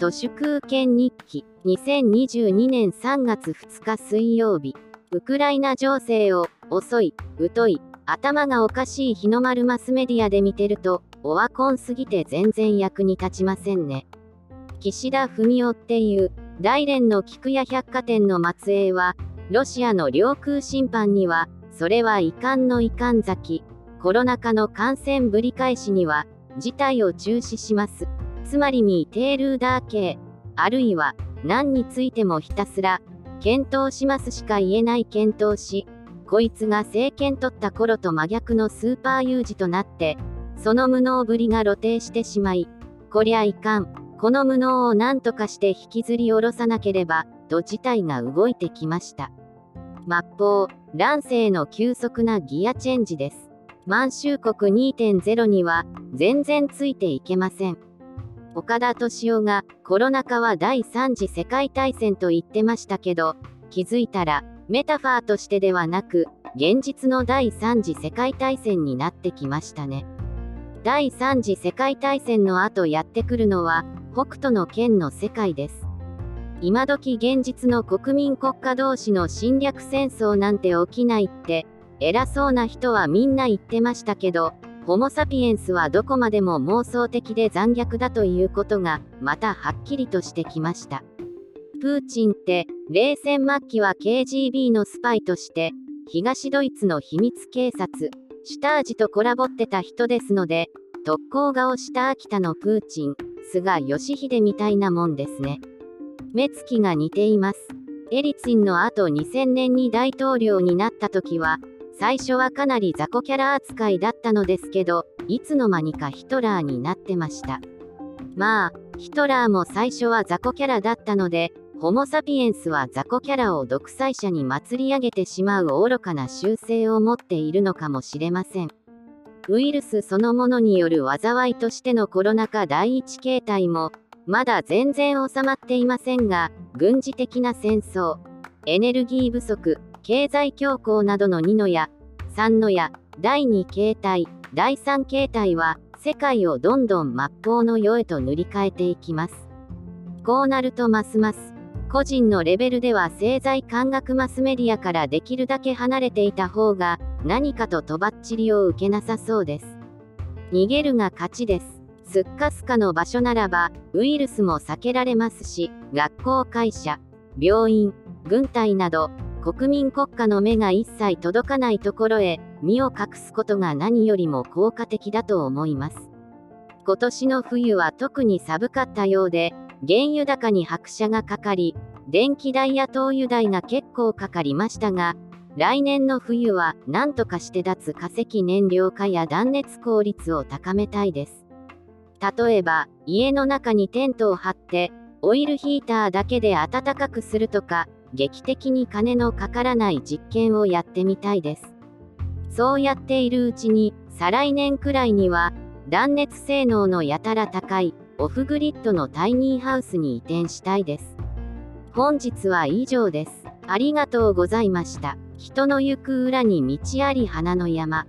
都市空権日記2022年3月2日水曜日。ウクライナ情勢を遅い疎い頭がおかしい日の丸マスメディアで見てるとオワコンすぎて全然役に立ちませんね。岸田文雄っていう大連の菊屋百貨店の末裔はロシアの領空侵犯にはそれは遺憾の遺憾咲き。コロナ禍の感染ぶり返しには事態を中止します。つまりミーテールーダー系あるいは何についてもひたすら検討しますしか言えない検討しこいつが政権取った頃と真逆のスーパー有事となってその無能ぶりが露呈してしまいこりゃいかん。この無能を何とかして引きずり下ろさなければと事態が動いてきました。末法乱世の急速なギアチェンジです。満州国2.0には全然ついていけません。岡田敏夫がコロナ禍は第3次世界大戦と言ってましたけど気づいたらメタファーとしてではなく現実の第3次世界大戦になってきましたね。第3次世界大戦の後やってくるのは北斗の剣の世界です。今時現実の国民国家同士の侵略戦争なんて起きないって偉そうな人はみんな言ってましたけどホモ・サピエンスはどこまでも妄想的で残虐だということがまたはっきりとしてきました。プーチンって冷戦末期は KGB のスパイとして東ドイツの秘密警察シュタージとコラボってた人ですので特攻顔した秋田のプーチン菅義偉みたいなもんですね。目つきが似ています。エリツィンの後2000年に大統領になった時は最初はかなり雑魚キャラ扱いだったのですけど、いつの間にかヒトラーになってました。まあ、ヒトラーも最初は雑魚キャラだったので、ホモ・サピエンスは雑魚キャラを独裁者に祭り上げてしまう愚かな習性を持っているのかもしれません。ウイルスそのものによる災いとしてのコロナ禍第一形態も、まだ全然収まっていませんが、軍事的な戦争、エネルギー不足、経済恐慌などの2の矢、3の矢、第2形態、第3形態は、世界をどんどん末法の世へと塗り替えていきます。こうなるとますます、個人のレベルでは政財感覚マスメディアからできるだけ離れていた方が、何かととばっちりを受けなさそうです。逃げるが勝ちです。すっかすかの場所ならば、ウイルスも避けられますし、学校会社、病院、軍隊など、国民国家の目が一切届かないところへ身を隠すことが何よりも効果的だと思います。今年の冬は特に寒かったようで、原油高に拍車がかかり、電気代や灯油代が結構かかりましたが、来年の冬は何とかして脱化石燃料化や断熱効率を高めたいです。例えば、家の中にテントを張って、オイルヒーターだけで暖かくするとか、劇的に金のかからない実験をやってみたいです。そうやっているうちに、再来年くらいには、断熱性能のやたら高い、オフグリッドのタイニーハウスに移転したいです。本日は以上です。ありがとうございました。人の行く裏に道あり花の山。